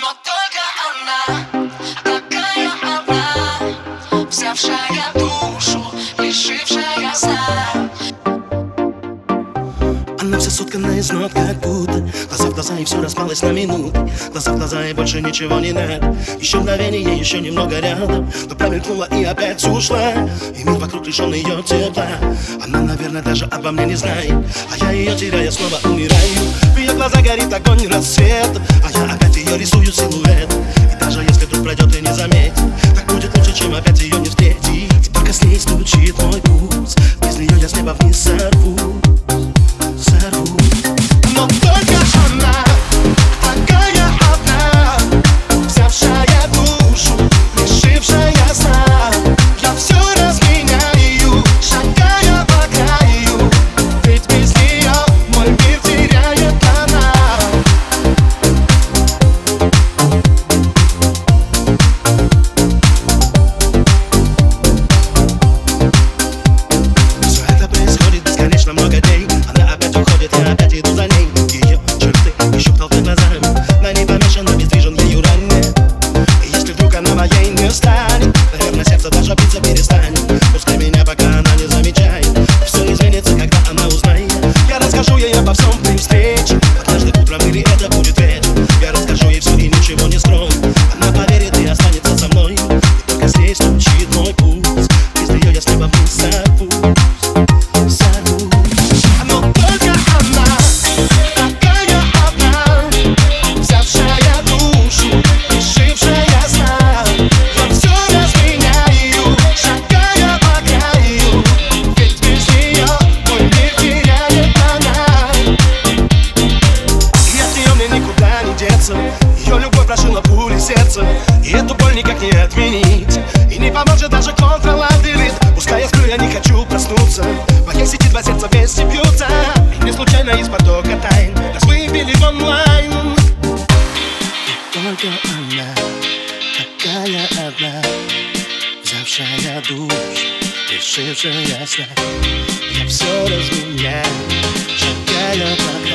Но только она, такая одна Взявшая душу, лишившая сна. Она вся соткана из нот, как будто. Глаза в глаза и все распалось на минуты. Глаза в глаза и больше ничего не надо. Еще мгновение, еще немного рядом. Но промелькнула и опять ушла. И мир вокруг лишен ее тепла. Она, наверное, даже обо мне не знает. А я ее теряя снова умираю. В ее глазах горит огонь рассвет А я опять рисую силуэт. И даже если вдруг пройдет и не заметит Так будет лучше, чем опять ее не встретить. Только с ней стучит мой пульс Без нее я с неба вниз сорву опять я опять иду за ней Ее черты еще толпе глазами На ней помешан, обездвижен ею ранее И если вдруг она моей не станет Наверное, сердце даже биться перестанет Пускай меня пока она не замечает Все изменится, когда она узнает Я расскажу ей обо всем при встрече Однажды утром или это будет вечер Я расскажу ей все и ничего не скрою Она поверит и останется со мной И только с ней стучит мой пульс Без нее я с неба вниз сорвусь не отменить. И не поможет даже контролабилит Пускай я сплю, я не хочу проснуться. Моей сети два сердца вместе бьются. И не случайно из потока тайн Нас выбили в онлайн. Только она Такая одна Взявшая душ Лишившая сна Я все разменяю Шагая по